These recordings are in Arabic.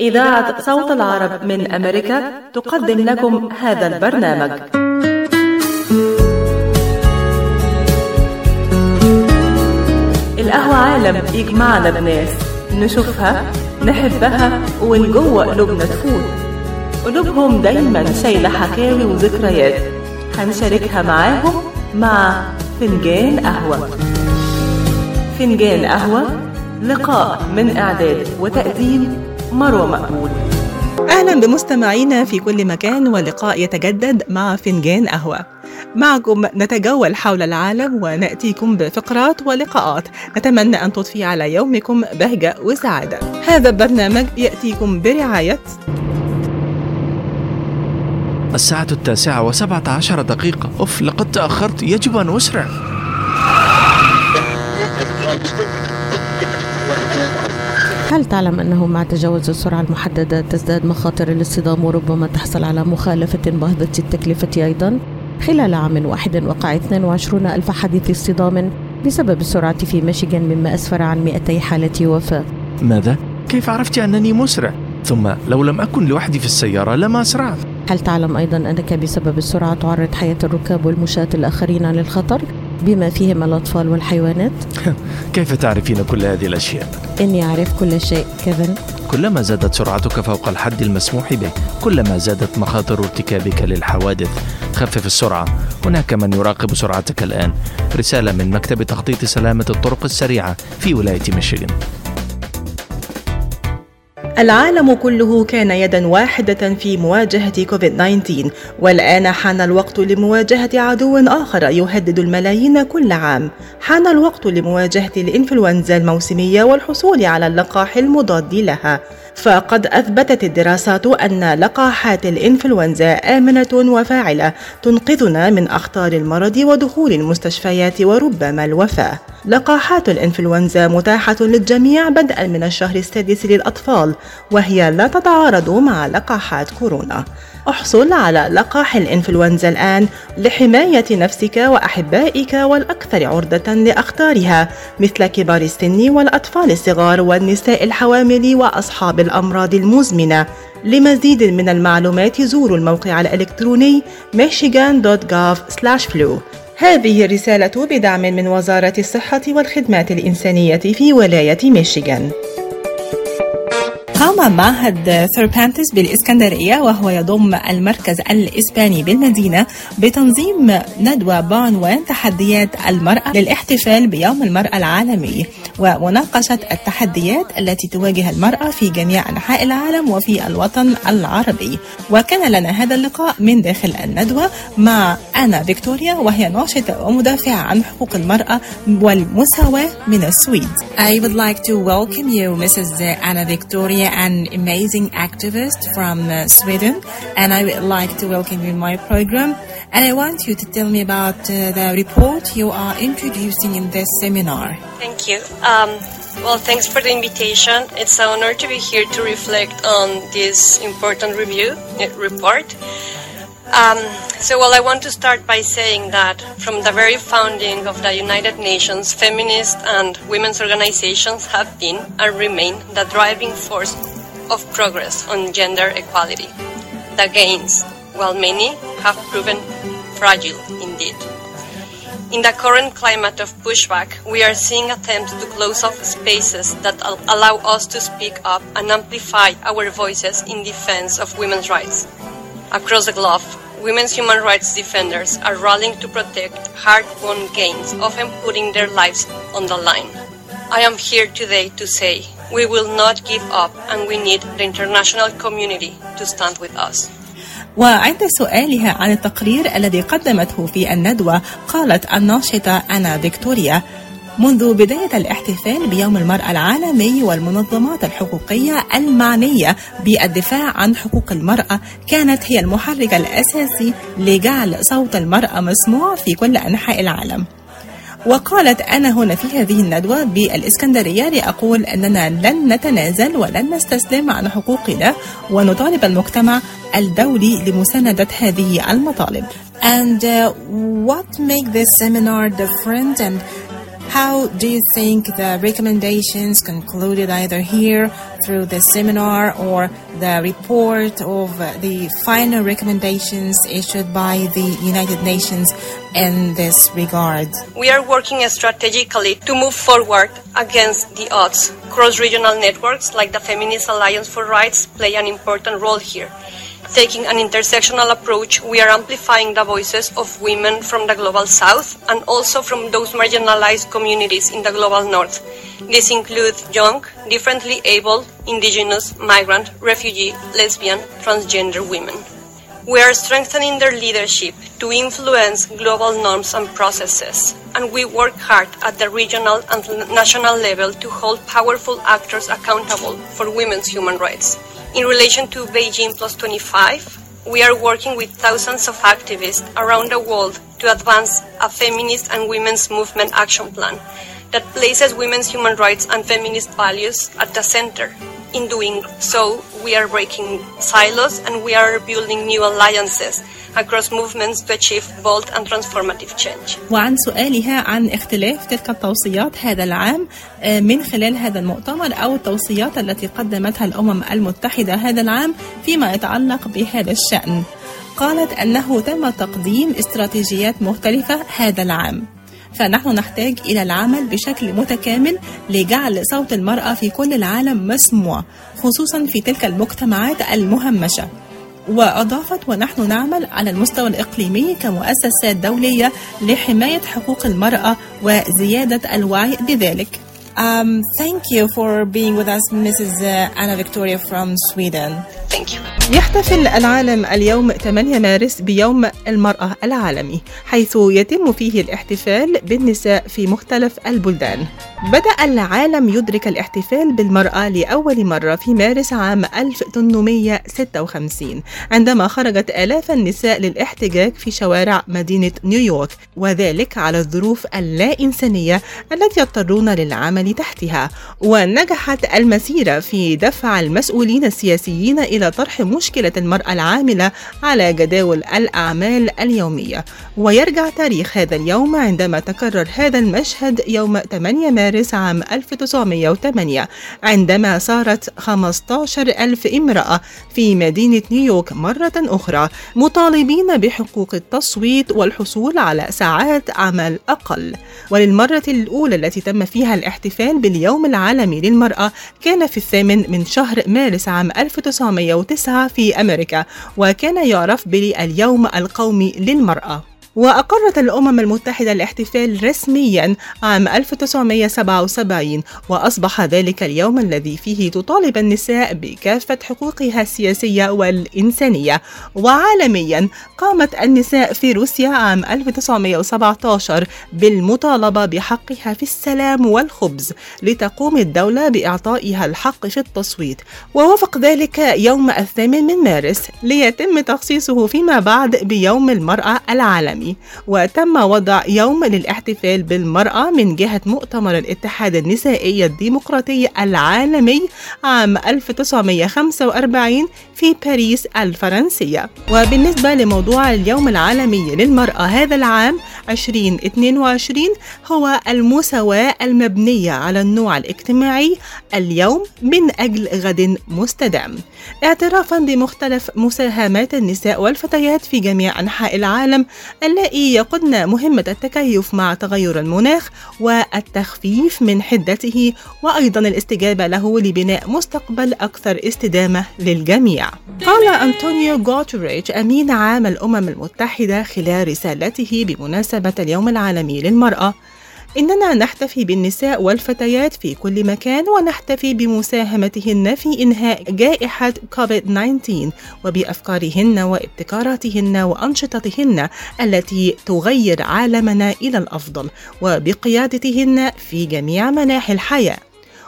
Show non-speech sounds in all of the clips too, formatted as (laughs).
إذاعة صوت العرب من أمريكا تقدم لكم هذا البرنامج. القهوة عالم يجمعنا بناس نشوفها نحبها ومن جوه قلوبنا تفوت. قلوبهم دايما شايلة حكاوي وذكريات. هنشاركها معاهم مع فنجان قهوة. فنجان قهوة لقاء من إعداد وتقديم مروة مقبول. أهلا بمستمعينا في كل مكان ولقاء يتجدد مع فنجان قهوة. معكم نتجول حول العالم ونأتيكم بفقرات ولقاءات. نتمنى أن تضفي على يومكم بهجة وسعادة. هذا البرنامج يأتيكم برعاية الساعة التاسعة وسبعة عشر دقيقة. أوف لقد تأخرت. يجب أن أسرع. هل تعلم أنه مع تجاوز السرعة المحددة تزداد مخاطر الاصطدام وربما تحصل على مخالفة باهظة التكلفة أيضا؟ خلال عام واحد وقع 22 ألف حادث اصطدام بسبب السرعة في ميشيغان مما أسفر عن 200 حالة وفاة ماذا؟ كيف عرفت أنني مسرع؟ ثم لو لم أكن لوحدي في السيارة لما أسرعت هل تعلم أيضا أنك بسبب السرعة تعرض حياة الركاب والمشاة الآخرين للخطر بما فيهم الأطفال والحيوانات؟ (laughs) كيف تعرفين كل هذه الأشياء؟ إني أعرف كل شيء كيفن كلما زادت سرعتك فوق الحد المسموح به كلما زادت مخاطر ارتكابك للحوادث خفف السرعة هناك من يراقب سرعتك الآن رسالة من مكتب تخطيط سلامة الطرق السريعة في ولاية ميشيغان العالم كله كان يدا واحدة في مواجهة كوفيد-19 والآن حان الوقت لمواجهة عدو آخر يهدد الملايين كل عام. حان الوقت لمواجهة الإنفلونزا الموسمية والحصول على اللقاح المضاد لها. فقد أثبتت الدراسات أن لقاحات الإنفلونزا آمنة وفاعلة تنقذنا من أخطار المرض ودخول المستشفيات وربما الوفاة. لقاحات الإنفلونزا متاحة للجميع بدءا من الشهر السادس للأطفال وهي لا تتعارض مع لقاحات كورونا. أحصل على لقاح الإنفلونزا الآن لحماية نفسك وأحبائك والأكثر عرضة لأخطارها مثل كبار السن والأطفال الصغار والنساء الحوامل وأصحاب الأمراض المزمنة لمزيد من المعلومات زوروا الموقع الإلكتروني michigan.gov/flu هذه الرسالة بدعم من وزارة الصحة والخدمات الإنسانية في ولاية ميشيغان. قام معهد ثيربانتس بالإسكندرية وهو يضم المركز الإسباني بالمدينة بتنظيم ندوة بعنوان تحديات المرأة للاحتفال بيوم المرأة العالمي ومناقشة التحديات التي تواجه المرأة في جميع أنحاء العالم وفي الوطن العربي وكان لنا هذا اللقاء من داخل الندوة مع أنا فيكتوريا وهي ناشطة ومدافعة عن حقوق المرأة والمساواة من السويد I would like to welcome you Mrs. Anna Victoria an amazing activist from uh, Sweden, and I would like to welcome you in my program. And I want you to tell me about uh, the report you are introducing in this seminar. Thank you. Um, well, thanks for the invitation. It's an honor to be here to reflect on this important review uh, report. Um, so, well, I want to start by saying that from the very founding of the United Nations, feminist and women's organizations have been and remain the driving force of progress on gender equality. The gains, while many have proven fragile indeed. In the current climate of pushback, we are seeing attempts to close off spaces that al- allow us to speak up and amplify our voices in defense of women's rights. Across the globe, women's human rights defenders are rallying to protect hard won gains, often putting their lives on the line. I am here today to say we will not give up and we need the international community to stand with us. وعند سؤالها عن التقرير الذي قدمته في الندوة قالت الناشطة أنا فيكتوريا منذ بداية الاحتفال بيوم المرأة العالمي والمنظمات الحقوقية المعنية بالدفاع عن حقوق المرأة كانت هي المحرك الأساسي لجعل صوت المرأة مسموع في كل أنحاء العالم وقالت أنا هنا في هذه الندوة بالإسكندرية لأقول أننا لن نتنازل ولن نستسلم عن حقوقنا ونطالب المجتمع الدولي لمساندة هذه المطالب. And uh, what make this seminar different and how do you think the recommendations concluded either here through the seminar or the report of the final recommendations issued by the United Nations in this regard? We are working strategically to move forward against the odds. Cross regional networks like the Feminist Alliance for Rights play an important role here. Taking an intersectional approach, we are amplifying the voices of women from the global south and also from those marginalized communities in the global north. These include young, differently able, indigenous, migrant, refugee, lesbian, transgender women. We are strengthening their leadership to influence global norms and processes, and we work hard at the regional and national level to hold powerful actors accountable for women's human rights. In relation to Beijing Plus 25, we are working with thousands of activists around the world to advance a feminist and women's movement action plan that places women's human rights and feminist values at the center. In doing so, we are breaking silos and we are building new alliances across movements to achieve bold and transformative change. وعن سؤالها عن اختلاف تلك التوصيات هذا العام من خلال هذا المؤتمر أو التوصيات التي قدمتها الأمم المتحدة هذا العام فيما يتعلق بهذا الشأن. قالت أنه تم تقديم استراتيجيات مختلفة هذا العام. فنحن نحتاج إلى العمل بشكل متكامل لجعل صوت المرأة في كل العالم مسموع خصوصا في تلك المجتمعات المهمشة وأضافت ونحن نعمل على المستوى الإقليمي كمؤسسات دولية لحماية حقوق المرأة وزيادة الوعي بذلك. Um, thank you for being with us, Mrs. Anna Victoria from Sweden. Thank you. يحتفل العالم اليوم 8 مارس بيوم المرأة العالمي حيث يتم فيه الاحتفال بالنساء في مختلف البلدان بدأ العالم يدرك الاحتفال بالمرأة لأول مرة في مارس عام 1856 عندما خرجت آلاف النساء للاحتجاج في شوارع مدينة نيويورك وذلك على الظروف اللا إنسانية التي يضطرون للعمل تحتها ونجحت المسيرة في دفع المسؤولين السياسيين إلى طرح مشكلة المرأة العاملة على جداول الأعمال اليومية. ويرجع تاريخ هذا اليوم عندما تكرر هذا المشهد يوم 8 مارس عام 1908 عندما صارت 15 ألف امرأة في مدينة نيويورك مرة أخرى مطالبين بحقوق التصويت والحصول على ساعات عمل أقل. وللمرة الأولى التي تم فيها الاحتفال باليوم العالمي للمرأة كان في الثامن من شهر مارس عام 1909 في أمريكا وكان يعرف باليوم القومي للمرأة. وأقرت الأمم المتحدة الاحتفال رسميا عام 1977 وأصبح ذلك اليوم الذي فيه تطالب النساء بكافة حقوقها السياسية والإنسانية. وعالميا قامت النساء في روسيا عام 1917 بالمطالبة بحقها في السلام والخبز لتقوم الدولة بإعطائها الحق في التصويت. ووفق ذلك يوم الثامن من مارس ليتم تخصيصه فيما بعد بيوم المرأة العالمي. وتم وضع يوم للاحتفال بالمرأة من جهة مؤتمر الاتحاد النسائي الديمقراطي العالمي عام 1945 في باريس الفرنسية. وبالنسبة لموضوع اليوم العالمي للمرأة هذا العام 2022 هو المساواة المبنية على النوع الاجتماعي اليوم من أجل غد مستدام. اعترافا بمختلف مساهمات النساء والفتيات في جميع أنحاء العالم اللائي يقودن مهمة التكيف مع تغير المناخ والتخفيف من حدته وأيضا الاستجابة له لبناء مستقبل أكثر استدامة للجميع. قال أنطونيو غوتريتش أمين عام الأمم المتحدة خلال رسالته بمناسبة اليوم العالمي للمرأة. إننا نحتفي بالنساء والفتيات في كل مكان ونحتفي بمساهمتهن في إنهاء جائحة كوفيد-19 وبأفكارهن وابتكاراتهن وأنشطتهن التي تغير عالمنا إلى الأفضل وبقيادتهن في جميع مناحي الحياة.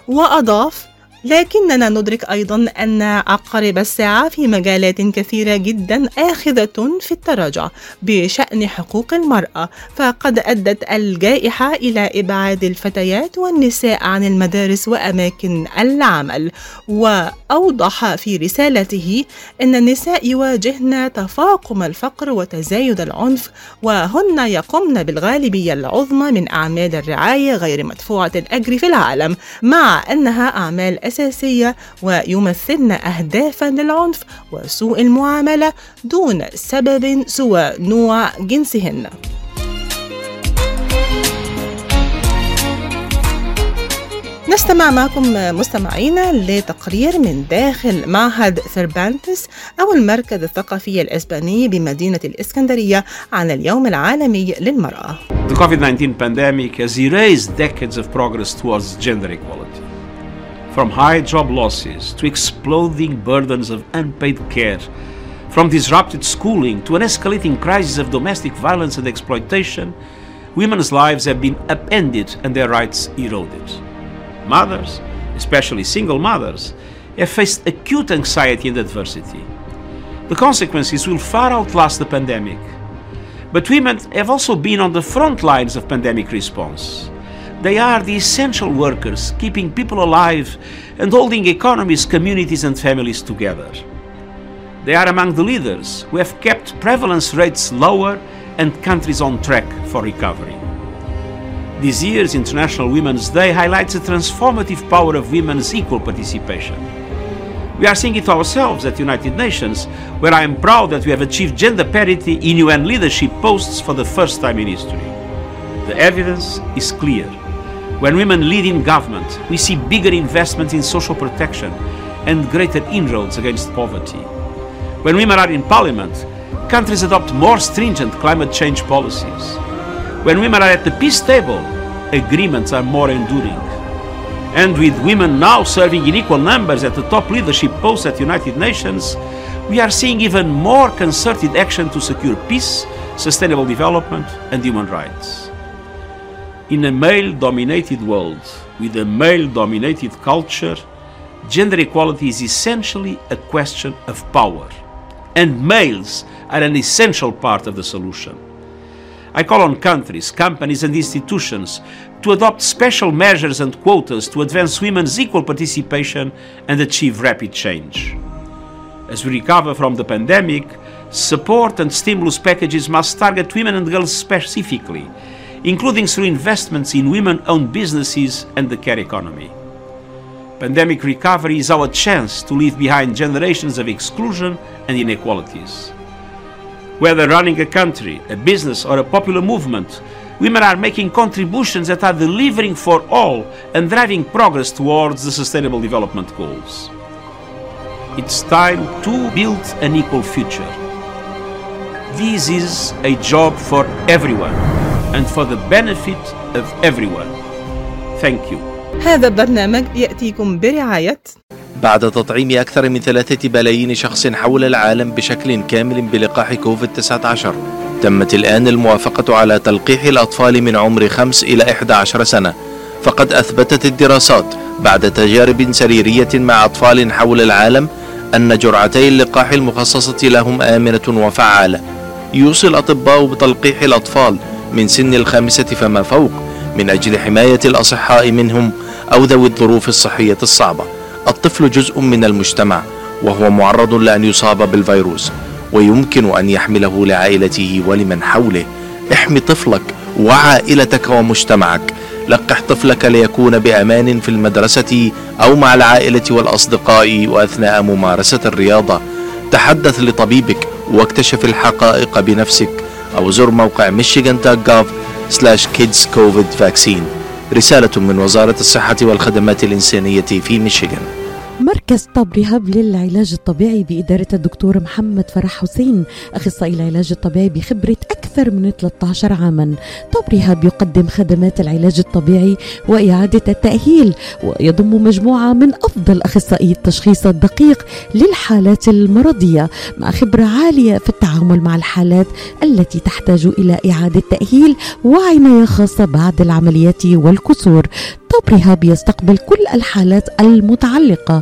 وأضاف لكننا ندرك أيضا أن عقارب الساعة في مجالات كثيرة جدا آخذة في التراجع بشأن حقوق المرأة فقد أدت الجائحة إلى إبعاد الفتيات والنساء عن المدارس وأماكن العمل. وأوضح في رسالته أن النساء يواجهن تفاقم الفقر وتزايد العنف وهن يقمن بالغالبية العظمى من أعمال الرعاية غير مدفوعة الأجر في العالم مع أنها أعمال أساسية ويمثلن أهدافا للعنف وسوء المعاملة دون سبب سوى نوع جنسهن نستمع معكم مستمعينا لتقرير من داخل معهد ثربانتس أو المركز الثقافي الإسباني بمدينة الإسكندرية عن اليوم العالمي للمرأة. The COVID-19 pandemic has erased decades of progress towards gender equality. From high job losses to exploding burdens of unpaid care, from disrupted schooling to an escalating crisis of domestic violence and exploitation, women's lives have been upended and their rights eroded. Mothers, especially single mothers, have faced acute anxiety and adversity. The consequences will far outlast the pandemic. But women have also been on the front lines of pandemic response. They are the essential workers, keeping people alive and holding economies, communities, and families together. They are among the leaders who have kept prevalence rates lower and countries on track for recovery. This year's International Women's Day highlights the transformative power of women's equal participation. We are seeing it ourselves at the United Nations, where I am proud that we have achieved gender parity in UN leadership posts for the first time in history. The evidence is clear. When women lead in government, we see bigger investment in social protection and greater inroads against poverty. When women are in parliament, countries adopt more stringent climate change policies. When women are at the peace table, agreements are more enduring. And with women now serving in equal numbers at the top leadership posts at the United Nations, we are seeing even more concerted action to secure peace, sustainable development, and human rights. In a male dominated world, with a male dominated culture, gender equality is essentially a question of power, and males are an essential part of the solution. I call on countries, companies, and institutions to adopt special measures and quotas to advance women's equal participation and achieve rapid change. As we recover from the pandemic, support and stimulus packages must target women and girls specifically, including through investments in women owned businesses and the care economy. Pandemic recovery is our chance to leave behind generations of exclusion and inequalities. Whether running a country, a business, or a popular movement, women are making contributions that are delivering for all and driving progress towards the Sustainable Development Goals. It's time to build an equal future. This is a job for everyone and for the benefit of everyone. Thank you. هذا البرنامج يأتيكم برعاية بعد تطعيم أكثر من ثلاثة بلايين شخص حول العالم بشكل كامل بلقاح كوفيد-19 تمت الآن الموافقة على تلقيح الأطفال من عمر 5 إلى 11 سنة فقد أثبتت الدراسات بعد تجارب سريرية مع أطفال حول العالم أن جرعتي اللقاح المخصصة لهم آمنة وفعالة يوصي الأطباء بتلقيح الأطفال من سن الخامسة فما فوق من أجل حماية الأصحاء منهم أو ذوي الظروف الصحية الصعبة. الطفل جزء من المجتمع وهو معرض لأن يصاب بالفيروس ويمكن أن يحمله لعائلته ولمن حوله. احمي طفلك وعائلتك ومجتمعك. لقح طفلك ليكون بأمان في المدرسة أو مع العائلة والأصدقاء وأثناء ممارسة الرياضة. تحدث لطبيبك واكتشف الحقائق بنفسك. أو زر موقع michigan.gov slash kids covid vaccine. رسالة من وزارة الصحة والخدمات الإنسانية في ميشيغان مركز طب رهاب للعلاج الطبيعي بإدارة الدكتور محمد فرح حسين أخصائي العلاج الطبيعي بخبرة أكثر من 13 عاما. طب رهاب يقدم خدمات العلاج الطبيعي وإعادة التأهيل ويضم مجموعة من أفضل أخصائي التشخيص الدقيق للحالات المرضية مع خبرة عالية في التعامل مع الحالات التي تحتاج إلى إعادة تأهيل وعناية خاصة بعد العمليات والكسور. طب رهاب يستقبل كل الحالات المتعلقة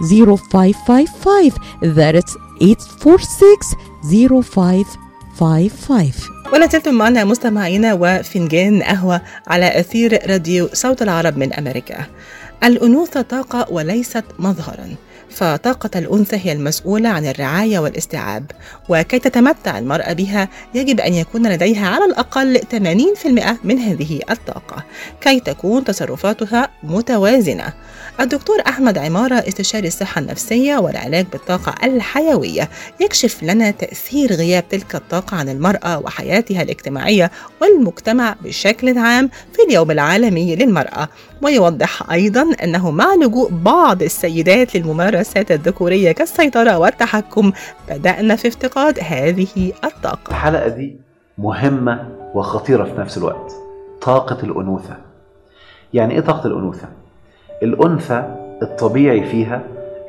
0555 That's 846 0555 ولا زلتم معنا مستمعينا وفنجان قهوة على أثير راديو صوت العرب من أمريكا. الأنوثة طاقة وليست مظهرا. فطاقة الأنثى هي المسؤولة عن الرعاية والاستيعاب. وكي تتمتع المرأة بها يجب أن يكون لديها على الأقل 80% من هذه الطاقة. كي تكون تصرفاتها متوازنة. الدكتور أحمد عمارة استشاري الصحة النفسية والعلاج بالطاقة الحيوية. يكشف لنا تأثير غياب تلك الطاقة عن المرأة وحياتها الاجتماعية والمجتمع بشكل عام في اليوم العالمي للمرأة. ويوضح أيضا أنه مع لجوء بعض السيدات للممارسات الذكورية كالسيطرة والتحكم بدأنا في افتقاد هذه الطاقة. الحلقة دي مهمة وخطيرة في نفس الوقت. طاقة الأنوثة. يعني إيه طاقة الأنوثة؟ الأنثى الطبيعي فيها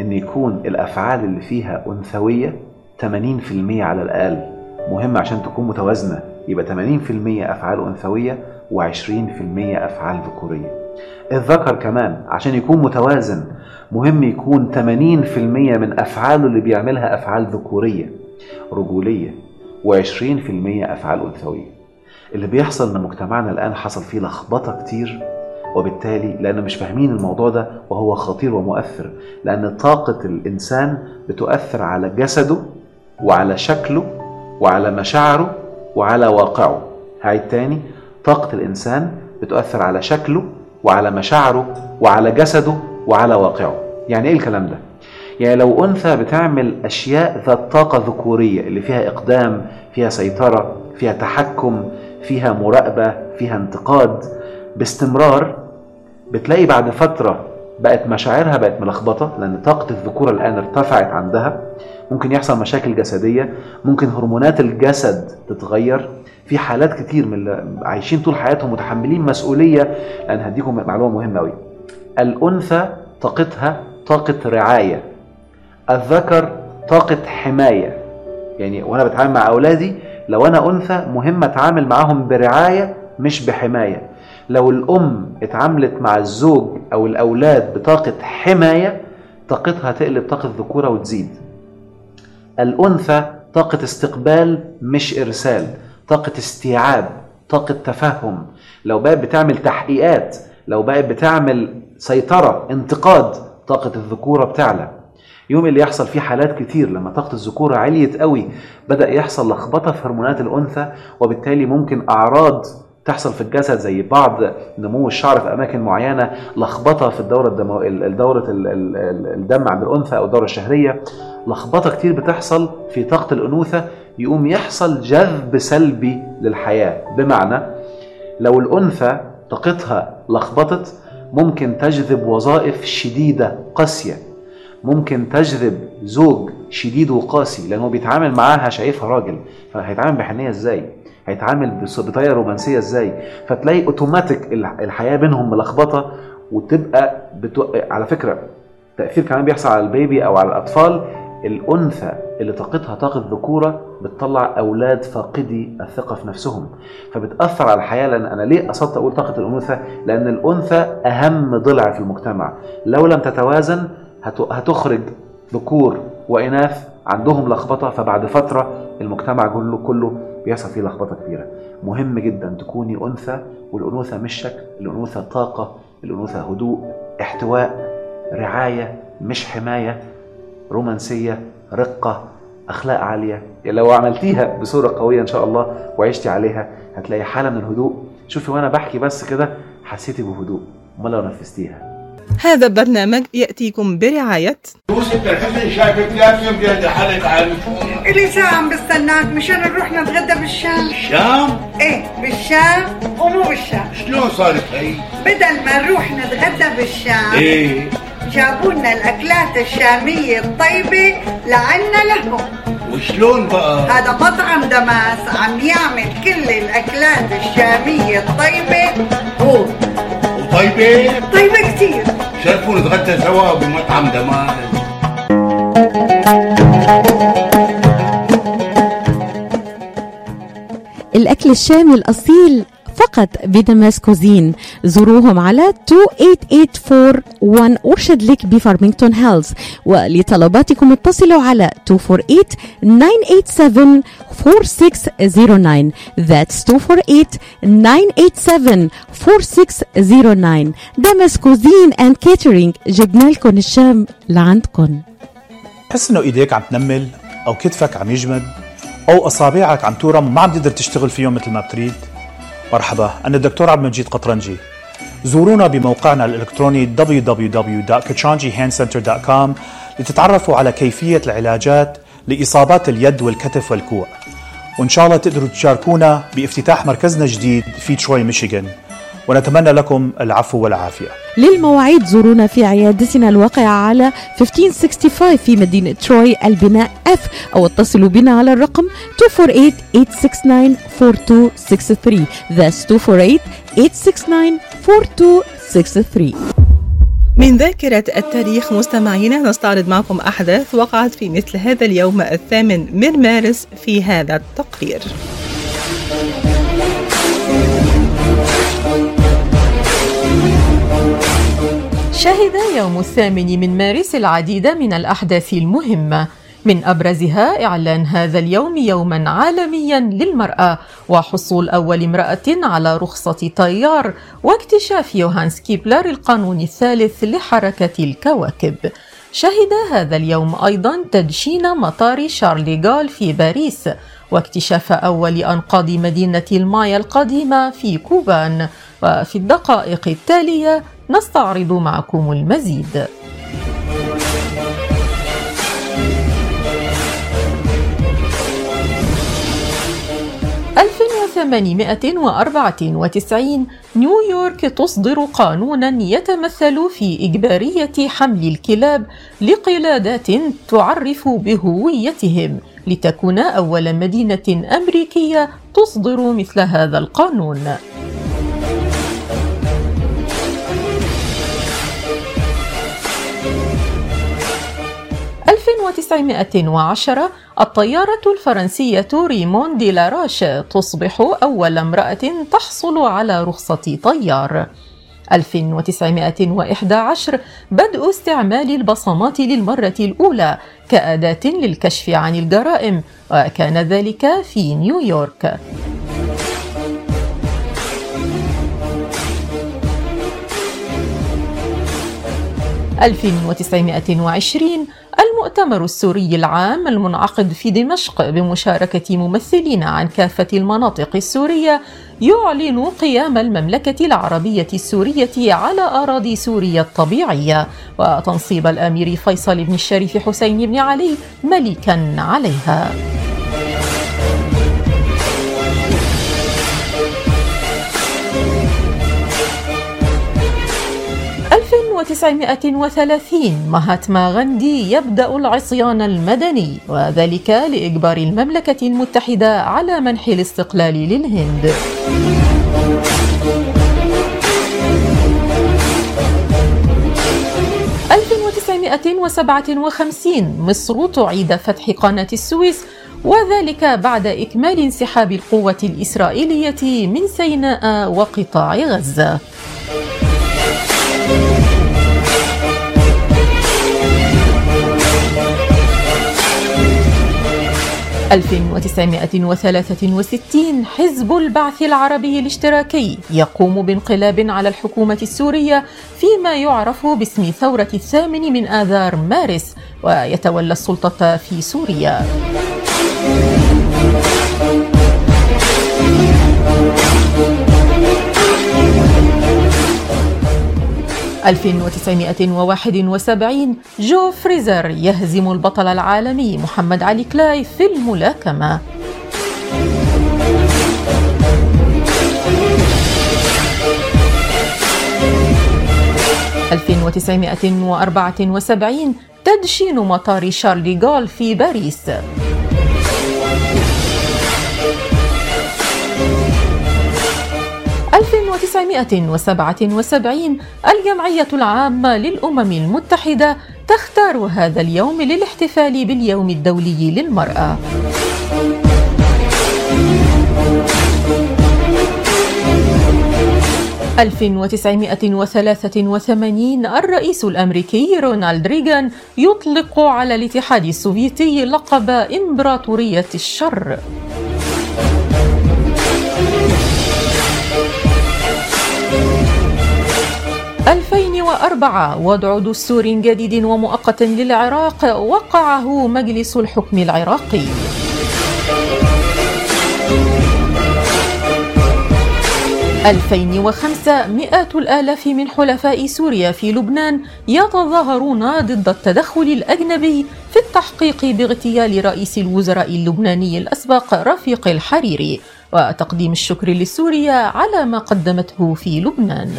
إن يكون الأفعال اللي فيها أنثوية 80% على الأقل. مهم عشان تكون متوازنة يبقى 80% أفعال أنثوية و20% أفعال ذكورية. الذكر كمان عشان يكون متوازن مهم يكون 80% من أفعاله اللي بيعملها أفعال ذكورية رجولية و20% أفعال أنثوية. اللي بيحصل إن مجتمعنا الآن حصل فيه لخبطة كتير وبالتالي لأن مش فاهمين الموضوع ده وهو خطير ومؤثر لأن طاقة الإنسان بتؤثر على جسده وعلى شكله وعلى مشاعره وعلى واقعه هاي التاني طاقة الإنسان بتؤثر على شكله وعلى مشاعره وعلى جسده وعلى واقعه يعني إيه الكلام ده؟ يعني لو أنثى بتعمل أشياء ذات طاقة ذكورية اللي فيها إقدام فيها سيطرة فيها تحكم فيها مراقبة فيها انتقاد باستمرار بتلاقي بعد فترة بقت مشاعرها بقت ملخبطة لأن طاقة الذكورة الآن ارتفعت عندها. ممكن يحصل مشاكل جسدية ممكن هرمونات الجسد تتغير. في حالات كتير من اللي عايشين طول حياتهم متحملين مسؤولية لأن هديكم معلومة مهمة أوي. الأنثى طاقتها طاقة رعاية. الذكر طاقة حماية. يعني وأنا بتعامل مع أولادي لو أنا أنثى مهم أتعامل معاهم برعاية مش بحماية. لو الأم اتعاملت مع الزوج أو الأولاد بطاقة حماية طاقتها تقلب طاقة ذكورة وتزيد. الأنثى طاقة استقبال مش إرسال طاقة استيعاب طاقة تفهم. لو بقت بتعمل تحقيقات لو بقت بتعمل سيطرة انتقاد طاقة الذكورة بتعلى. يوم اللي يحصل فيه حالات كتير لما طاقة الذكورة عليت قوي بدأ يحصل لخبطة في هرمونات الأنثى وبالتالي ممكن أعراض تحصل في الجسد زي بعض نمو الشعر في أماكن معينة لخبطة في الدورة الدمو... الدورة الدم عند الأنثى أو الدورة الشهرية. لخبطة كتير بتحصل في طاقة الأنوثة يقوم يحصل جذب سلبي للحياة. بمعنى لو الأنثى طاقتها لخبطت ممكن تجذب وظائف شديدة قاسية. ممكن تجذب زوج شديد وقاسي لأنه بيتعامل معاها شايفها راجل. فهيتعامل بحنية إزاي؟ هيتعامل بطريقة رومانسية إزاي؟ فتلاقي اوتوماتيك الحياة بينهم ملخبطة وتبقى بتو... على فكرة تأثير كمان بيحصل على البيبي أو على الأطفال. الأنثى اللي طاقتها طاقة ذكورة بتطلع أولاد فاقدي الثقة في نفسهم. فبتأثر على الحياة لأن أنا ليه قصدت أقول طاقة الانوثه لأن الأنثى أهم ضلع في المجتمع. لو لم تتوازن هتخرج ذكور وإناث عندهم لخبطة فبعد فترة المجتمع كله كله بيحصل فيه لخبطة كبيرة. مهم جدا تكوني أنثى والأنوثة مش شكل الأنوثة طاقة الأنوثة هدوء احتواء رعاية مش حماية رومانسية رقة أخلاق عالية. لو عملتيها بصورة قوية إن شاء الله وعشتي عليها هتلاقي حالة من الهدوء. شوفي وأنا بحكي بس كده حسيتي بهدوء أمال لو نفذتيها. هذا البرنامج يأتيكم برعاية يوسف الحسن شايفك لازم بيد حالك عن إلي ساعة عم بستناك مشان نروح نتغدى بالشام. الشام إيه بالشام ومو بالشام. شلون صارت هي؟ بدل ما نروح نتغدى بالشام إيه. جابوا لنا الأكلات الشامية الطيبة لعنا لهم. وشلون بقى؟ هذا مطعم دماس عم يعمل كل الأكلات الشامية الطيبة. هو وطيبة؟ طيبة كتير. شرفوا نتغدى سوا بمطعم دمار. الأكل الشامي الأصيل فقط ب Damas Cuisine زوروهم على 28841 Orchard Lake ب Farmington Hills. ولطلباتكم اتصلوا على 248 987 4609 That's 248 987 4609 Damas Cuisine and Catering جبنا لكم الشام لعندكم. تحس إنه إيديك عم تنمل أو كتفك عم يجمد أو أصابعك عم تورم وما عم تقدر تشتغل فيهم مثل ما بتريد. مرحبا أنا الدكتور عبد المجيد قطرنجي. زورونا بموقعنا الإلكتروني www.kachanjihandcenter.com لتتعرفوا على كيفية العلاجات لإصابات اليد والكتف والكوع. وإن شاء الله تقدروا تشاركونا بافتتاح مركزنا الجديد في تروي ميشيغان. ونتمنى لكم العفو والعافية. للمواعيد زورونا في عيادتنا الواقعة على 1565 في مدينة تروي البناء F أو اتصلوا بنا على الرقم 248-869-4263 That's 248-869-4263 من ذاكرة التاريخ مستمعينا نستعرض معكم أحداث وقعت في مثل هذا اليوم الثامن من مارس في هذا التقرير. شهد يوم الثامن من مارس العديد من الأحداث المهمة. من أبرزها إعلان هذا اليوم يوما عالميا للمرأة وحصول أول امرأة على رخصة طيار واكتشاف يوهانس كيبلر القانون الثالث لحركة الكواكب. شهد هذا اليوم أيضا تدشين مطار شارلي جول في باريس واكتشاف أول أنقاض مدينة المايا القديمة في كوبان وفي الدقائق التالية نستعرض معكم المزيد. ألف وثمانمائة وأربعة وتسعين نيويورك تصدر قانونا يتمثل في إجبارية حمل الكلاب لقلادات تعرف بهويتهم لتكون أول مدينة أمريكية تصدر مثل هذا القانون. 1910 الطيارة الفرنسية ريمون دي لاروش تصبح أول امرأة تحصل على رخصة طيار. 1911 بدء استعمال البصمات للمرة الأولى كأداة للكشف عن الجرائم وكان ذلك في نيويورك. 1920 المؤتمر السوري العام المنعقد في دمشق بمشاركة ممثلين عن كافة المناطق السورية يعلن قيام المملكة العربية السورية على أراضي سوريا الطبيعية وتنصيب الأمير فيصل بن الشريف حسين بن علي ملكا عليها. 1930 مهاتما غاندي يبدأ العصيان المدني وذلك لإجبار المملكة المتحدة على منح الاستقلال للهند. وخمسين مصر تعيد فتح قناة السويس وذلك بعد إكمال انسحاب القوة الإسرائيلية من سيناء وقطاع غزة. 1963 حزب البعث العربي الاشتراكي يقوم بانقلاب على الحكومة السورية فيما يعرف باسم ثورة الثامن من آذار مارس ويتولى السلطة في سوريا. 1971 جو فريزر يهزم البطل العالمي محمد علي كلاي في الملاكمة. 1974 تدشين مطار شارل جول في باريس. 1977 الجمعية العامة للأمم المتحدة تختار هذا اليوم للاحتفال باليوم الدولي للمرأة. ألف وتسعمائة وثلاثة وثمانين الرئيس الأمريكي رونالد ريغان يطلق على الاتحاد السوفيتي لقب إمبراطورية الشر 2004 وضع دستور جديد ومؤقت للعراق وقعه مجلس الحكم العراقي 2005 مئات الآلاف من حلفاء سوريا في لبنان يتظاهرون ضد التدخل الأجنبي في التحقيق باغتيال رئيس الوزراء اللبناني الأسبق رفيق الحريري وتقديم الشكر لسوريا على ما قدمته في لبنان.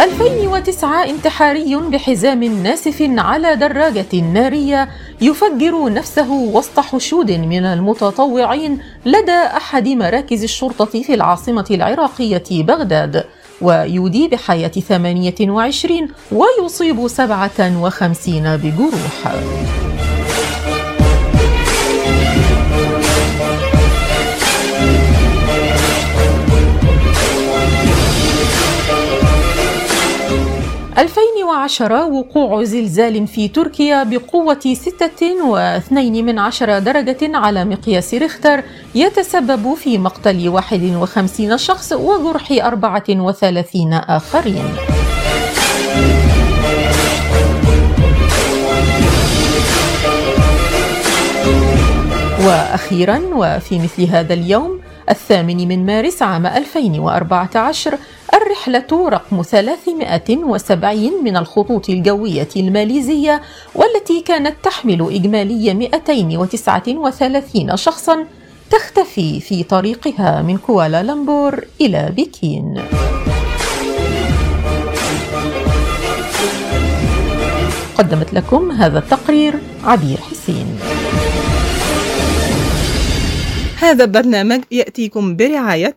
2009 انتحاري بحزام ناسف على دراجة نارية يفجر نفسه وسط حشود من المتطوعين لدى أحد مراكز الشرطة في العاصمة العراقية بغداد ويودي بحياة 28 ويصيب 57 بجروح. 2010 وقوع زلزال في تركيا بقوة 6.2 من عشرة درجة على مقياس ريختر يتسبب في مقتل 51 شخص وجرح 34 آخرين. وأخيرا وفي مثل هذا اليوم الثامن من مارس عام 2014 الرحلة رقم 370 من الخطوط الجوية الماليزية والتي كانت تحمل إجمالي 239 شخصا تختفي في طريقها من كوالالمبور إلى بكين. قدمت لكم هذا التقرير عبير حسين. هذا البرنامج يأتيكم برعاية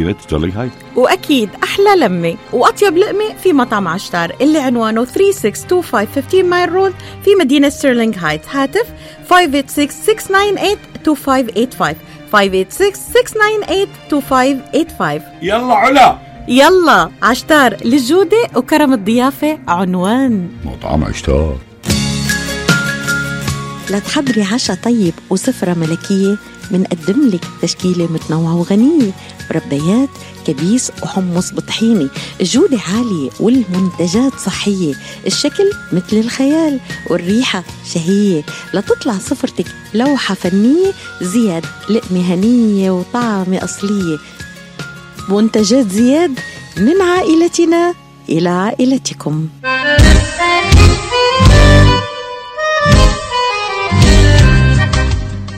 مدينة Sterling Heights. وأكيد أحلى لمة وأطيب لقمة في مطعم عشتار اللي عنوانه 3625 Mile Road في مدينة Sterling Heights. هاتف 586-698-2585 586-698-2585 يلا علا. يلا عشتار للجودة وكرم الضيافة عنوان. مطعم عشتار. لتحضري عشاء طيب وسفرة ملكية منقدم لك تشكيلة متنوعة وغنية. مربيات كبيس وحمص بطحيني الجودة عالية والمنتجات صحية. الشكل مثل الخيال والريحة شهية. لتطلع سفرتك لوحة فنية زياد لقمة هنية وطعمة أصلية. منتجات زياد من عائلتنا إلى عائلتكم.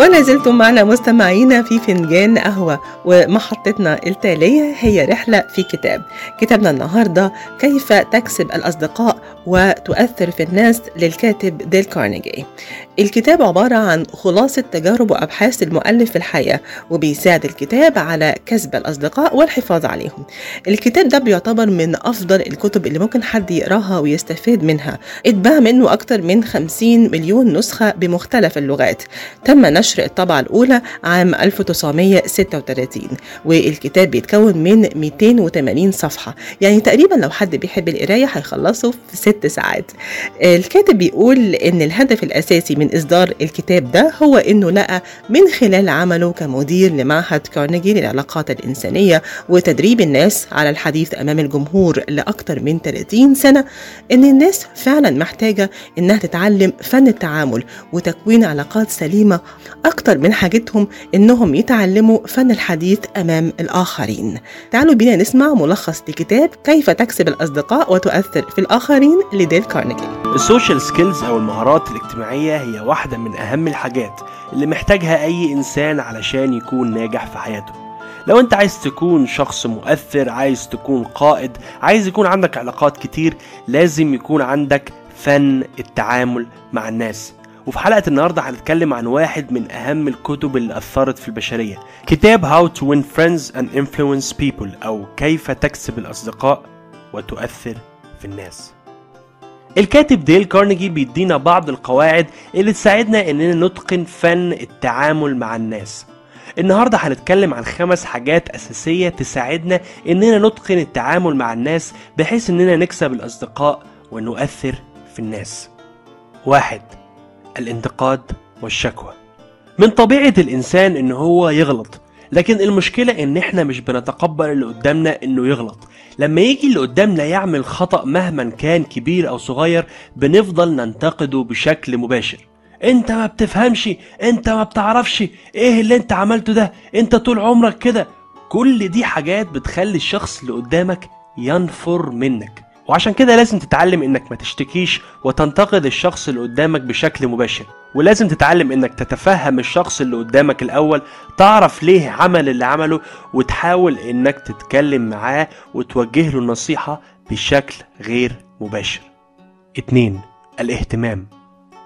ولا زلتم معنا مستمعينا في فنجان قهوة ومحطتنا التالية هي رحلة في كتاب. كتابنا النهاردة كيف تكسب الأصدقاء وتؤثر في الناس للكاتب ديل كارنيجي. الكتاب عبارة عن خلاصة تجارب وأبحاث المؤلف في الحياة وبيساعد الكتاب على كسب الأصدقاء والحفاظ عليهم. الكتاب ده بيعتبر من أفضل الكتب اللي ممكن حد يقراها ويستفاد منها. اتباع منه أكتر من 50 مليون نسخة بمختلف اللغات. تم نشر الطبعة الأولى عام 1936 والكتاب بيتكون من 280 صفحة. يعني تقريبا لو حد بيحب القراية هيخلصه في ست ساعات. الكاتب بيقول إن الهدف الأساسي من إصدار الكتاب ده هو إنه لقى من خلال عمله كمدير لمعهد كارنيجي للعلاقات الإنسانية وتدريب الناس على الحديث أمام الجمهور لأكثر من 30 سنة إن الناس فعلا محتاجة إنها تتعلم فن التعامل وتكوين علاقات سليمة أكتر من حاجتهم إنهم يتعلموا فن الحديث أمام الآخرين. تعالوا بينا نسمع ملخص لكتاب كيف تكسب الأصدقاء وتؤثر في الآخرين لديل كارنيجي. ال social skills أو المهارات الاجتماعية هي واحدة من أهم الحاجات اللي محتاجها أي إنسان علشان يكون ناجح في حياته. لو أنت عايز تكون شخص مؤثر عايز تكون قائد عايز يكون عندك علاقات كتير لازم يكون عندك فن التعامل مع الناس. وفي حلقة النهاردة هنتكلم عن واحد من أهم الكتب اللي أثرت في البشرية. كتاب How to Win Friends and Influence People أو كيف تكسب الأصدقاء وتؤثر في الناس. الكاتب ديل كارنيجي بيدينا بعض القواعد اللي تساعدنا إننا نتقن فن التعامل مع الناس. النهارده هنتكلم عن خمس حاجات أساسية تساعدنا إننا نتقن التعامل مع الناس بحيث إننا نكسب الأصدقاء ونؤثر في الناس. واحد الانتقاد والشكوى. من طبيعة الإنسان إن هو يغلط لكن المشكلة إن إحنا مش بنتقبل اللي قدامنا إنه يغلط. لما يجي اللي قدامنا يعمل خطأ مهما كان كبير أو صغير بنفضل ننتقده بشكل مباشر. أنت ما بتفهمش أنت ما بتعرفش إيه اللي أنت عملته ده أنت طول عمرك كده. كل دي حاجات بتخلي الشخص اللي قدامك ينفر منك. وعشان كده لازم تتعلم إنك ما تشتكيش وتنتقد الشخص اللي قدامك بشكل مباشر. ولازم تتعلم إنك تتفهم الشخص اللي قدامك الأول تعرف ليه عمل اللي عمله وتحاول إنك تتكلم معاه وتوجه له النصيحة بشكل غير مباشر. اتنين الاهتمام.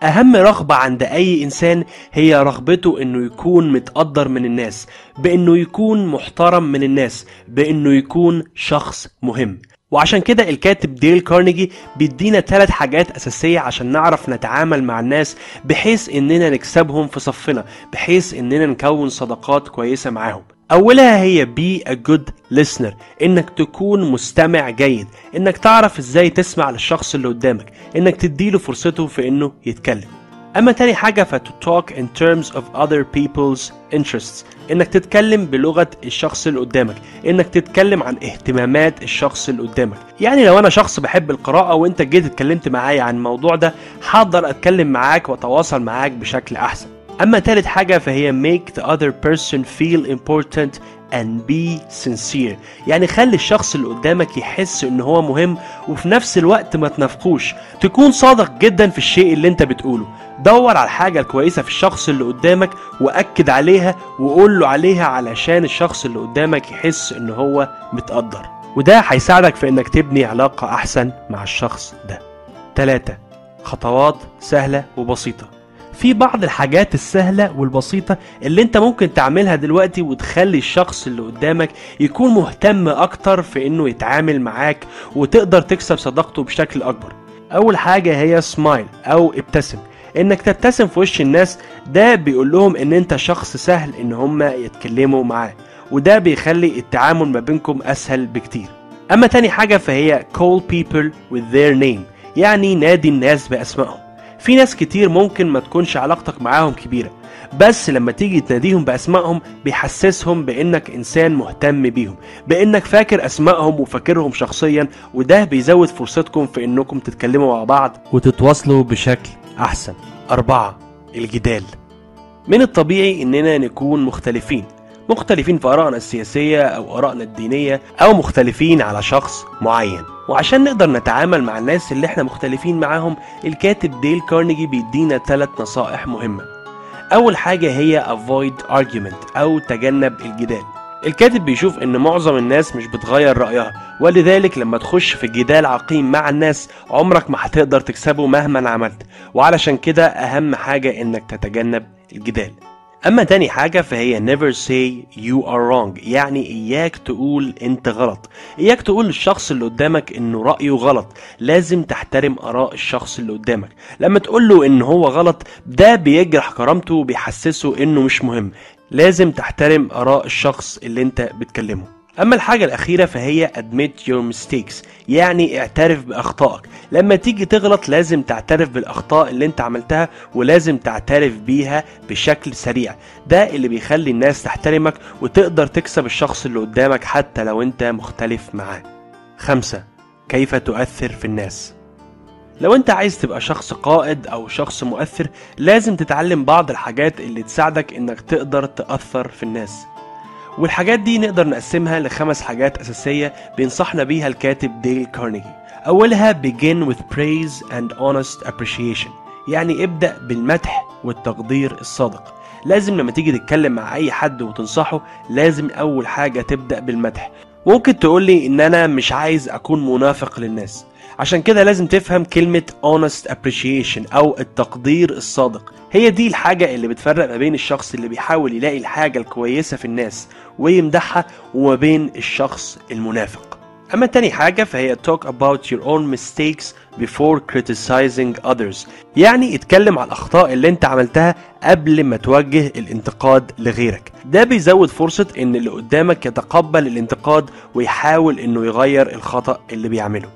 أهم رغبة عند أي إنسان هي رغبته إنه يكون متقدر من الناس بإنه يكون محترم من الناس بإنه يكون شخص مهم. وعشان كده الكاتب ديل كارنيجي بيدينا ثلاث حاجات أساسية عشان نعرف نتعامل مع الناس بحيث إننا نكسبهم في صفنا بحيث إننا نكون صداقات كويسة معاهم. أولها هي be a good listener إنك تكون مستمع جيد إنك تعرف إزاي تسمع للشخص اللي قدامك إنك تديله فرصته في إنه يتكلم. أما تاني حاجة ف to talk in terms of other people's interests. إنك تتكلم بلغة الشخص اللي قدامك. إنك تتكلم عن اهتمامات الشخص اللي قدامك. يعني لو أنا شخص بحب القراءة وإنت جيت اتكلمت معايا عن الموضوع ده هقدر أتكلم معاك وأتواصل معاك بشكل أحسن. أما تالت حاجة فهي make the other person feel important and be sincere. يعني خلي الشخص اللي قدامك يحس إن هو مهم وفي نفس الوقت ما تنافقوش. تكون صادق جدا في الشيء اللي أنت بتقوله. دور على الحاجة الكويسة في الشخص اللي قدامك وأكد عليها وقول له عليها علشان الشخص اللي قدامك يحس إن هو متقدر. وده هيساعدك في إنك تبني علاقة أحسن مع الشخص ده. تلاتة خطوات سهلة وبسيطة. في بعض الحاجات السهلة والبسيطة اللي أنت ممكن تعملها دلوقتي وتخلي الشخص اللي قدامك يكون مهتم أكتر في إنه يتعامل معاك وتقدر تكسب صداقته بشكل أكبر. أول حاجة هي سمايل أو ابتسم. إنك تبتسم في وش الناس ده بيقول لهم إن أنت شخص سهل إن هم يتكلموا معاه وده بيخلي التعامل ما بينكم أسهل بكتير. أما تاني حاجة فهي call people with their name يعني نادي الناس بأسمائهم. في ناس كتير ممكن ما تكونش علاقتك معاهم كبيرة بس لما تيجي تناديهم بأسمائهم بيحسسهم بإنك إنسان مهتم بيهم بإنك فاكر أسمائهم وفاكرهم شخصيا وده بيزود فرصتكم في إنكم تتكلموا مع بعض. وتتواصلوا بشكل أحسن. أربعة الجدال. من الطبيعي إننا نكون مختلفين. مختلفين في آرائنا السياسية أو آرائنا الدينية أو مختلفين على شخص معين. وعشان نقدر نتعامل مع الناس اللي إحنا مختلفين معاهم الكاتب ديل كارنيجي بيدينا ثلاث نصائح مهمة. أول حاجة هي avoid argument أو تجنب الجدال. الكاتب بيشوف إن معظم الناس مش بتغير رأيها ولذلك لما تخش في جدال عقيم مع الناس عمرك ما هتقدر تكسبه مهما عملت. وعلشان كده أهم حاجة إنك تتجنب الجدال. أما تاني حاجة فهي never say you are wrong يعني إياك تقول أنت غلط. إياك تقول للشخص اللي قدامك إنه رأيه غلط. لازم تحترم آراء الشخص اللي قدامك. لما تقول له إن هو غلط ده بيجرح كرامته وبيحسسه إنه مش مهم. لازم تحترم آراء الشخص اللي انت بتكلمه. أما الحاجة الأخيرة فهي admit your mistakes يعني اعترف بأخطائك. لما تيجي تغلط لازم تعترف بالأخطاء اللي انت عملتها ولازم تعترف بيها بشكل سريع. ده اللي بيخلي الناس تحترمك وتقدر تكسب الشخص اللي قدامك حتى لو انت مختلف معاه. خمسة كيف تؤثر في الناس؟ لو انت عايز تبقى شخص قائد أو شخص مؤثر لازم تتعلم بعض الحاجات اللي تساعدك انك تقدر تأثر في الناس. والحاجات دي نقدر نقسمها لخمس حاجات أساسية بينصحنا بيها الكاتب ديل كارنيجي أولها begin with praise and honest appreciation. يعني ابدأ بالمدح والتقدير الصادق. لازم لما تيجي تتكلم مع أي حد وتنصحه لازم أول حاجة تبدأ بالمدح. ممكن تقولي إن أنا مش عايز أكون منافق للناس. عشان كده لازم تفهم كلمة honest appreciation أو التقدير الصادق. هي دي الحاجة اللي بتفرق ما بين الشخص اللي بيحاول يلاقي الحاجة الكويسة في الناس ويمدحها وما بين الشخص المنافق. أما تاني حاجة فهي talk about your own mistakes before criticizing others. يعني اتكلم على الأخطاء اللي أنت عملتها قبل ما توجه الانتقاد لغيرك. ده بيزود فرصة إن اللي قدامك يتقبل الانتقاد ويحاول إنه يغير الخطأ اللي بيعمله.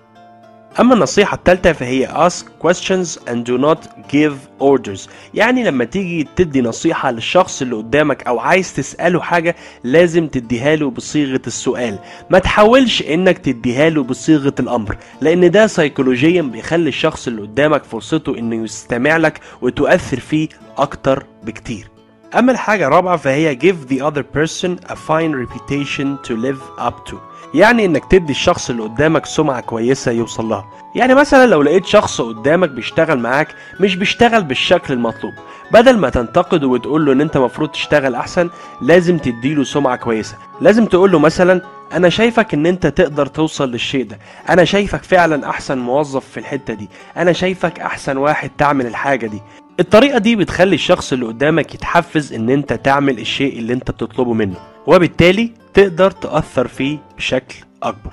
أما النصيحة الثالثة فهي ask questions and do not give orders. يعني لما تيجي تدي نصيحة للشخص اللي قدامك أو عايز تسأله حاجة لازم تديها له بصيغة السؤال. ما تحاولش إنك تديها له بصيغة الأمر لأن ده سيكولوجيا بيخلي الشخص اللي قدامك فرصته إنه يستمع لك وتؤثر فيه أكتر بكتير. أما الحاجة الرابعة فهي give the other person a fine reputation to live up to. يعني إنك تدي الشخص اللي قدامك سمعة كويسة يوصل لها. يعني مثلا لو لقيت شخص قدامك بيشتغل معاك مش بيشتغل بالشكل المطلوب. بدل ما تنتقده وتقول له إن أنت مفروض تشتغل أحسن لازم تديله سمعة كويسة. لازم تقول له مثلا أنا شايفك إن أنت تقدر توصل للشيء ده. أنا شايفك فعلا أحسن موظف في الحتة دي. أنا شايفك أحسن واحد تعمل الحاجة دي. الطريقة دي بتخلي الشخص اللي قدامك يتحفز إن أنت تعمل الشيء اللي أنت بتطلبه منه وبالتالي تقدر تأثر فيه بشكل أكبر.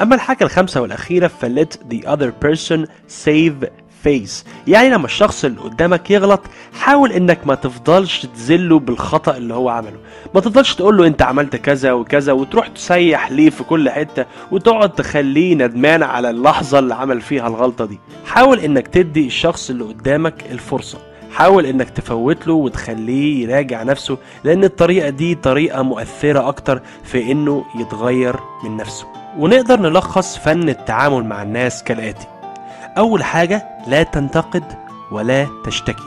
أما الحاجة الخامسة والأخيرة فلت the other person save face. يعني لما الشخص اللي قدامك يغلط حاول إنك ما تفضلش تذله بالخطأ اللي هو عمله. ما تفضلش تقول له أنت عملت كذا وكذا وتروح تسيح ليه في كل حتة وتقعد تخليه ندمان على اللحظة اللي عمل فيها الغلطة دي. حاول إنك تدي الشخص اللي قدامك الفرصة. حاول إنك تفوت له وتخليه يراجع نفسه لأن الطريقة دي طريقة مؤثرة أكتر في إنه يتغير من نفسه. ونقدر نلخص فن التعامل مع الناس كالآتي. أول حاجة لا تنتقد ولا تشتكي.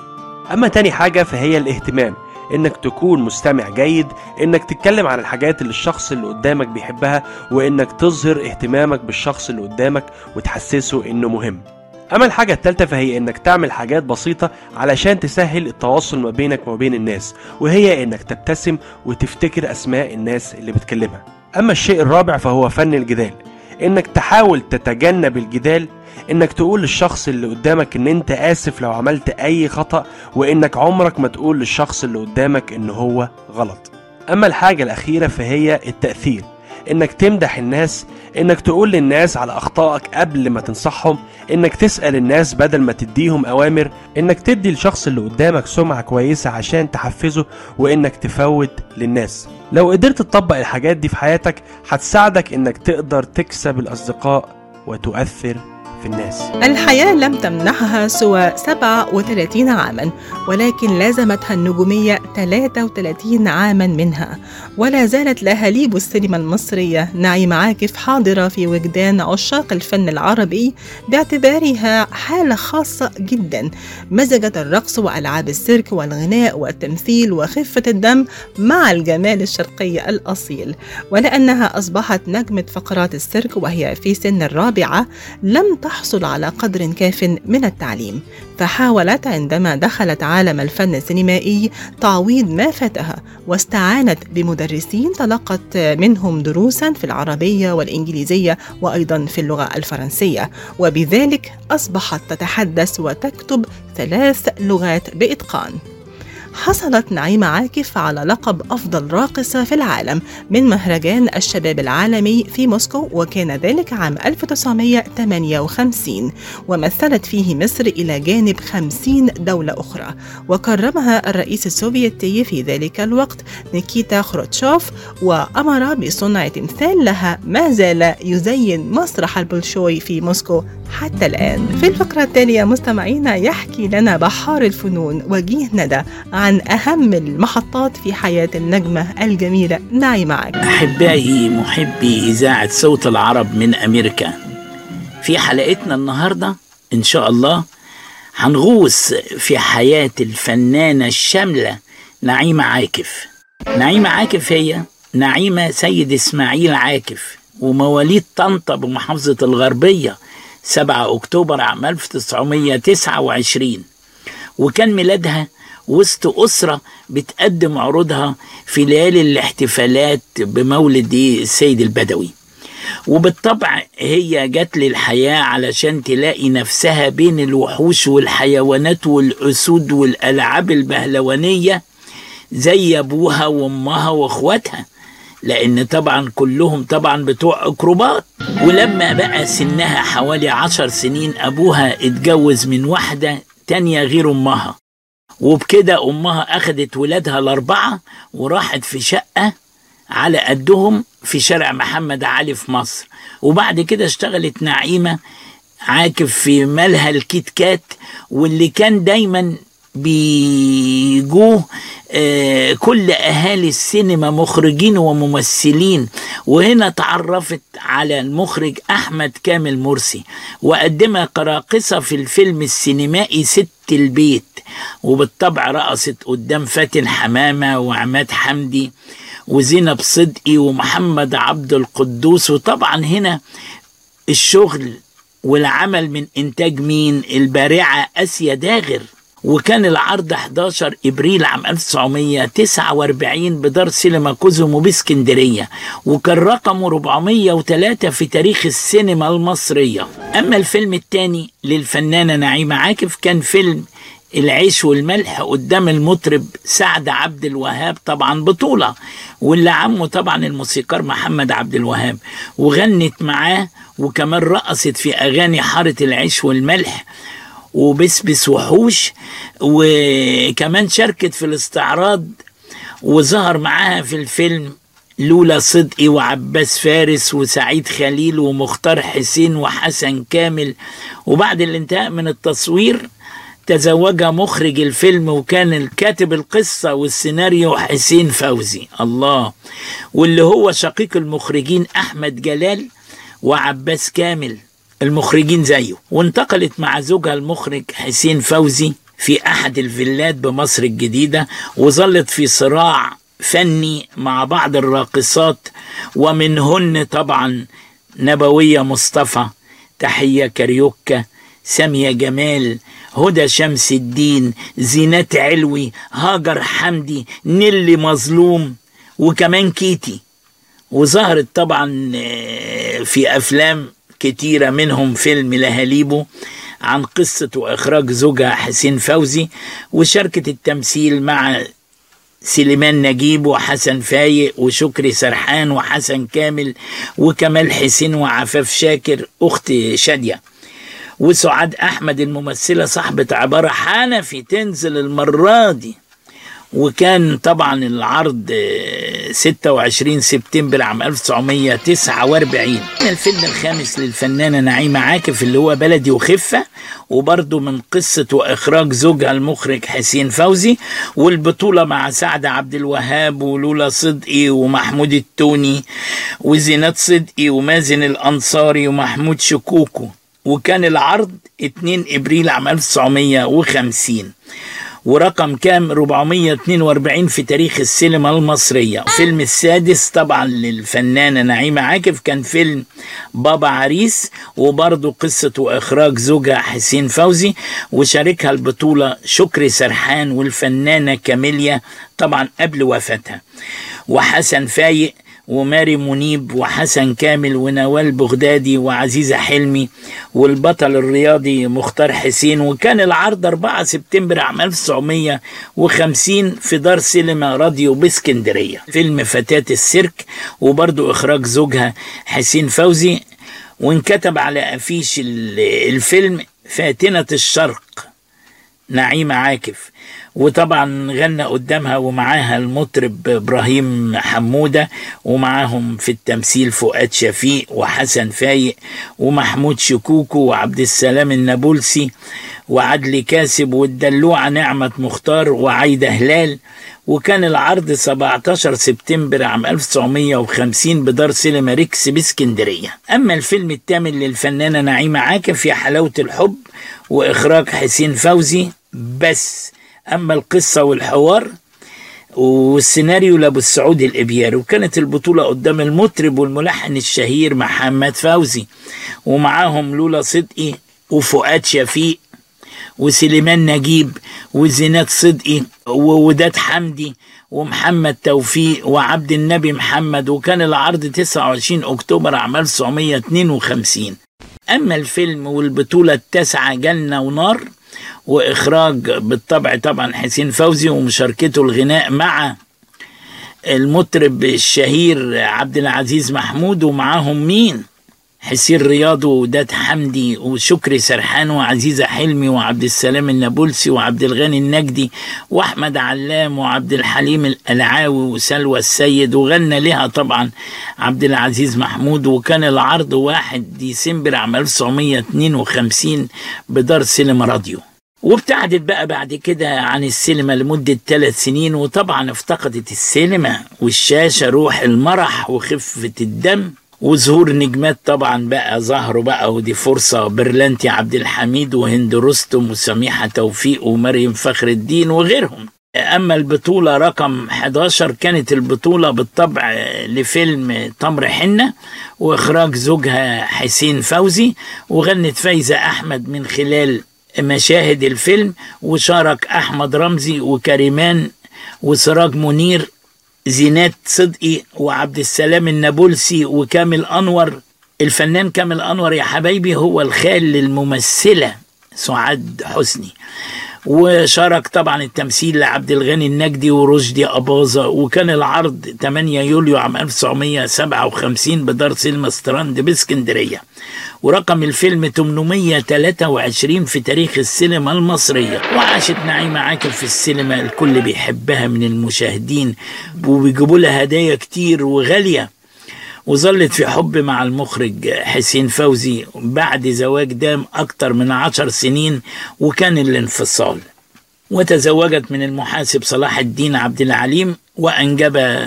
أما تاني حاجة فهي الاهتمام إنك تكون مستمع جيد إنك تتكلم عن الحاجات اللي الشخص اللي قدامك بيحبها وإنك تظهر اهتمامك بالشخص اللي قدامك وتحسسه إنه مهم. أما الحاجة التالتة فهي إنك تعمل حاجات بسيطة علشان تسهل التواصل ما بينك وما بين الناس وهي إنك تبتسم وتفتكر أسماء الناس اللي بتكلمها. أما الشيء الرابع فهو فن الجدال إنك تحاول تتجنب الجدال إنك تقول للشخص اللي قدامك إن أنت آسف لو عملت أي خطأ وإنك عمرك ما تقول للشخص اللي قدامك إن هو غلط. أما الحاجة الأخيرة فهي التأثير. إنك تمدح الناس إنك تقول للناس على أخطائك قبل ما تنصحهم إنك تسأل الناس بدل ما تديهم أوامر إنك تدي الشخص اللي قدامك سمعة كويسة عشان تحفزه وإنك تفوت للناس. لو قدرت تطبق الحاجات دي في حياتك هتساعدك إنك تقدر تكسب الأصدقاء وتؤثر في الناس. الحياة لم تمنحها سوى 37 عاما ولكن لازمتها النجومية 33 عاما منها. ولا زالت لهاليب السينما المصرية نعيم عاكف حاضرة في وجدان عشاق الفن العربي باعتبارها حالة خاصة جدا. مزجت الرقص وألعاب السيرك والغناء والتمثيل وخفة الدم مع الجمال الشرقي الأصيل. ولأنها أصبحت نجمة فقرات السيرك وهي في سن الرابعة لم تحصل على قدر كاف من التعليم. فحاولت عندما دخلت عالم الفن السينمائي تعويض ما فاتها واستعانت بمدرسين تلقت منهم دروسا في العربية والإنجليزية وأيضا في اللغة الفرنسية. وبذلك أصبحت تتحدث وتكتب ثلاث لغات بإتقان. حصلت نعيمة عاكف على لقب أفضل راقصة في العالم من مهرجان الشباب العالمي في موسكو وكان ذلك عام 1958 ومثلت فيه مصر إلى جانب 50 دولة أخرى. وكرمها الرئيس السوفيتي في ذلك الوقت نيكيتا خروتشوف وأمر بصنع تمثال لها ما زال يزين مسرح البولشوي في موسكو حتى الآن. في الفقرة التالية مستمعينا يحكي لنا بحار الفنون وجيه ندى عن أهم المحطات في حياة النجمة الجميلة نعيمة عاكف أحبائي محبي إذاعة صوت العرب من أمريكا. في حلقتنا النهاردة إن شاء الله هنغوص في حياة الفنانة الشاملة نعيمة عاكف. نعيمة عاكف هي نعيمة سيد إسماعيل عاكف ومواليد طنطا بمحافظة الغربية 7 أكتوبر عام 1929 وكان ميلادها وسط أسرة بتقدم عروضها في ليالي الاحتفالات بمولد السيد البدوي. وبالطبع هي جت للحياة علشان تلاقي نفسها بين الوحوش والحيوانات والأسود والألعاب البهلوانية زي أبوها وأمها وأخواتها لأن طبعا كلهم طبعا بتوع أكروبات. ولما بقى سنها حوالي عشر سنين أبوها اتجوز من واحدة تانية غير أمها. وبكده أمها أخدت ولادها الأربعة وراحت في شقة على قدهم في شارع محمد علي في مصر. وبعد كده اشتغلت نعيمة عاكف في مالها الكيت كات واللي كان دايما بيجوه آه كل أهالي السينما مخرجين وممثلين. وهنا تعرفت على المخرج أحمد كامل مرسي وقدمها كراقصة في الفيلم السينمائي ست البيت. وبالطبع رقصت قدام فاتن حمامة وعماد حمدي وزينب صدقي ومحمد عبد القدوس. وطبعا هنا الشغل والعمل من إنتاج مين؟ البارعة أسيا داغر. وكان العرض 11 إبريل عام 1949 بدار سينما كوزومو باسكندريه وكان رقمه 403 في تاريخ السينما المصرية. أما الفيلم الثاني للفنانة نعيمة عاكف كان فيلم العيش والملح قدام المطرب سعد عبد الوهاب طبعا بطولة واللي عمه طبعا الموسيقار محمد عبد الوهاب. وغنت معاه وكمان رقصت في أغاني حارة العيش والملح. وبسبس وحوش وكمان شاركت في الاستعراض وظهر معاها في الفيلم لولا صدقي وعباس فارس وسعيد خليل ومختار حسين وحسن كامل. وبعد الانتهاء من التصوير تزوج مخرج الفيلم وكان الكاتب القصة والسيناريو حسين فوزي. الله. واللي هو شقيق المخرجين أحمد جلال وعباس كامل. المخرجين زيه. وانتقلت مع زوجها المخرج حسين فوزي في أحد الفيلات بمصر الجديدة وظلت في صراع فني مع بعض الراقصات ومنهن طبعا نبوية مصطفى تحية كاريوكا سامية جمال هدى شمس الدين زينات علوي هاجر حمدي نيلي مظلوم وكمان كيتي. وظهرت طبعا في أفلام كتيرة منهم فيلم لهاليبو عن قصة وإخراج زوجها حسين فوزي وشاركت التمثيل مع سليمان نجيب وحسن فايق وشكري سرحان وحسن كامل وكمال حسين وعفاف شاكر أخت شادية. وسعاد أحمد الممثلة صاحبة عبارة حنفي تنزل المرة دي. وكان طبعا العرض آه، 26 سبتمبر عام 1949 الفيلم الخامس للفنانة نعيمة عاكف اللي هو بلدي وخفة وبرضه من قصة وإخراج زوجها المخرج حسين فوزي والبطولة مع سعد عبد الوهاب ولولا صدقي ومحمود التوني وزينات صدقي ومازن الأنصاري ومحمود شكوكو. وكان العرض 2 إبريل عام 1950 ورقم كام؟ 442 في تاريخ السينما المصرية. الفيلم السادس طبعا للفنانة نعيمة عاكف. كان فيلم بابا عريس وبرضه قصة وإخراج زوجها حسين فوزي وشاركها البطولة شكري سرحان والفنانة كاميليا طبعا قبل وفاتها. وحسن فايق وماري منيب وحسن كامل ونوال بغدادي وعزيزة حلمي والبطل الرياضي مختار حسين. وكان العرض 4 سبتمبر عام 1950 في دار سينما راديو باسكندرية. فيلم فتاة السيرك وبرضو إخراج زوجها حسين فوزي وانكتب على أفيش ال- الفيلم فاتنة الشرق. نعيمة عاكف. وطبعا غنى قدامها ومعاها المطرب إبراهيم حمودة ومعاهم في التمثيل فؤاد شفيق وحسن فايق ومحمود شكوكو وعبد السلام النابلسي وعدلي كاسب والدلوعة نعمه مختار وعايدة هلال. وكان العرض 17 سبتمبر عام 1950 بدار سينما ريكس بإسكندرية. أما الفيلم الثامن للفنانة نعيمة عاكف يا حلاوة الحب وإخراج حسين فوزي بس أما القصة والحوار والسيناريو لأبو السعود الابياري وكانت البطولة قدام المطرب والملحن الشهير محمد فوزي ومعاهم لولا صدقي وفؤاد شفيق وسليمان نجيب وزينات صدقي ووداد حمدي ومحمد توفيق وعبد النبي محمد وكان العرض 29 أكتوبر عام 1952 أما الفيلم والبطولة التاسعة جنة ونار وإخراج بالطبع طبعا حسين فوزي ومشاركته الغناء مع المطرب الشهير عبد العزيز محمود ومعاهم مين؟ حسين رياض ووداد حمدي وشكري سرحان وعزيزة حلمي وعبد السلام النابلسي وعبد الغني النجدي وأحمد علام وعبد الحليم الألعاوي وسلوى السيد وغنى لها طبعا عبد العزيز محمود وكان العرض 1 ديسمبر عام 1952 بدار سينما راديو. وابتعدت بقى بعد كده عن السينما لمدة ثلاث سنين وطبعا افتقدت السينما والشاشة روح المرح وخفة الدم وظهور نجمات طبعا بقى ظهروا بقى ودي فرصة. برلانتي عبد الحميد وهند رستم وسميحة توفيق ومريم فخر الدين وغيرهم. أما البطولة رقم 11 كانت البطولة بالطبع لفيلم تمر حنة وإخراج زوجها حسين فوزي وغنت فايزة أحمد من خلال مشاهد الفيلم وشارك أحمد رمزي وكريمان وسراج منير زينات صدقي وعبد السلام النابلسي وكامل أنور. الفنان كامل أنور يا حبايبي هو الخال للممثلة سعاد حسني. وشارك طبعا التمثيل لعبد الغني النجدي ورشدي أباظة. وكان العرض 8 يوليو عام 1957 بدار سينما ستراند بإسكندرية. ورقم الفيلم 823 في تاريخ السينما المصرية. وعاشت نعيمة عاكف في السينما الكل بيحبها من المشاهدين وبيجيبوا لها هدايا كتير وغالية. وظلت في حب مع المخرج حسين فوزي بعد زواج دام أكتر من عشر سنين وكان الانفصال. وتزوجت من المحاسب صلاح الدين عبد العليم وأنجب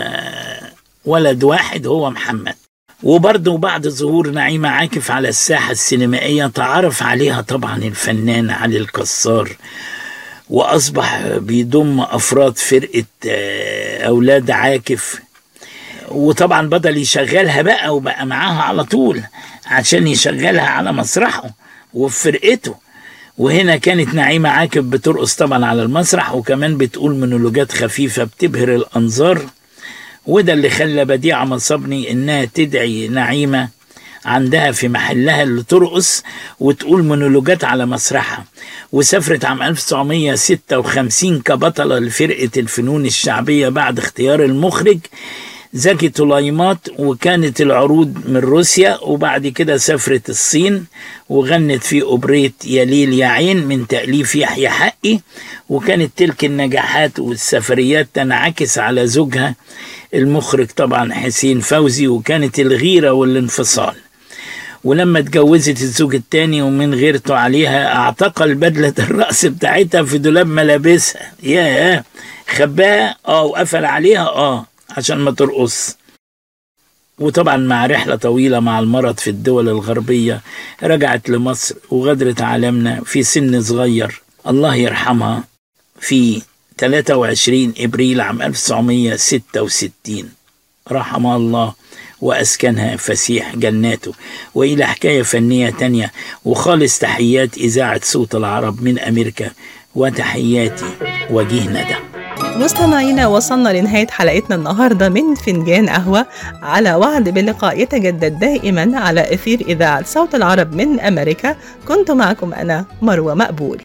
ولد واحد هو محمد. وبرضه بعد ظهور نعيمة عاكف على الساحة السينمائية تعرف عليها طبعا الفنان علي الكسار وأصبح بيضم أفراد فرقة أولاد عاكف. وطبعا بدل يشغلها بقى وبقى معاها على طول عشان يشغلها على مسرحه وفي فرقته وهنا كانت نعيمة عاكف بترقص طبعا على المسرح وكمان بتقول مونولوجات خفيفة بتبهر الأنظار. وده اللي خلى بديعة مصبني إنها تدعي نعيمة عندها في محلها اللي ترقص وتقول مونولوجات على مسرحها. وسافرت عام 1956 كبطلة لفرقة الفنون الشعبية بعد اختيار المخرج زكي طليمات وكانت العروض من روسيا وبعد كده سافرت الصين وغنت في أوبريت يا ليل يا عين من تأليف يحيى حقي. وكانت تلك النجاحات والسفريات تنعكس على زوجها المخرج طبعا حسين فوزي وكانت الغيرة والانفصال. ولما اتجوزت الزوج التاني ومن غيرته عليها اعتقل بدلة (laughs) الرأس بتاعتها في دولاب ملابسها. ياه! خباها؟ آه وقفل عليها؟ آه عشان ما ترقص. وطبعا مع رحلة طويلة مع المرض في الدول الغربية رجعت لمصر وغادرت عالمنا في سن صغير. الله يرحمها. في 23 إبريل عام 1966 رحمها الله وأسكنها فسيح جناته. وإلى حكاية فنية تانية وخالص تحيات إذاعة صوت العرب من أمريكا وتحياتي وجيه ندى. مستمعينا وصلنا لنهاية حلقتنا النهاردة من فنجان قهوة. على وعد بلقاء يتجدد دائما على أثير إذاعة صوت العرب من أمريكا. كنت معكم أنا مروة مقبول.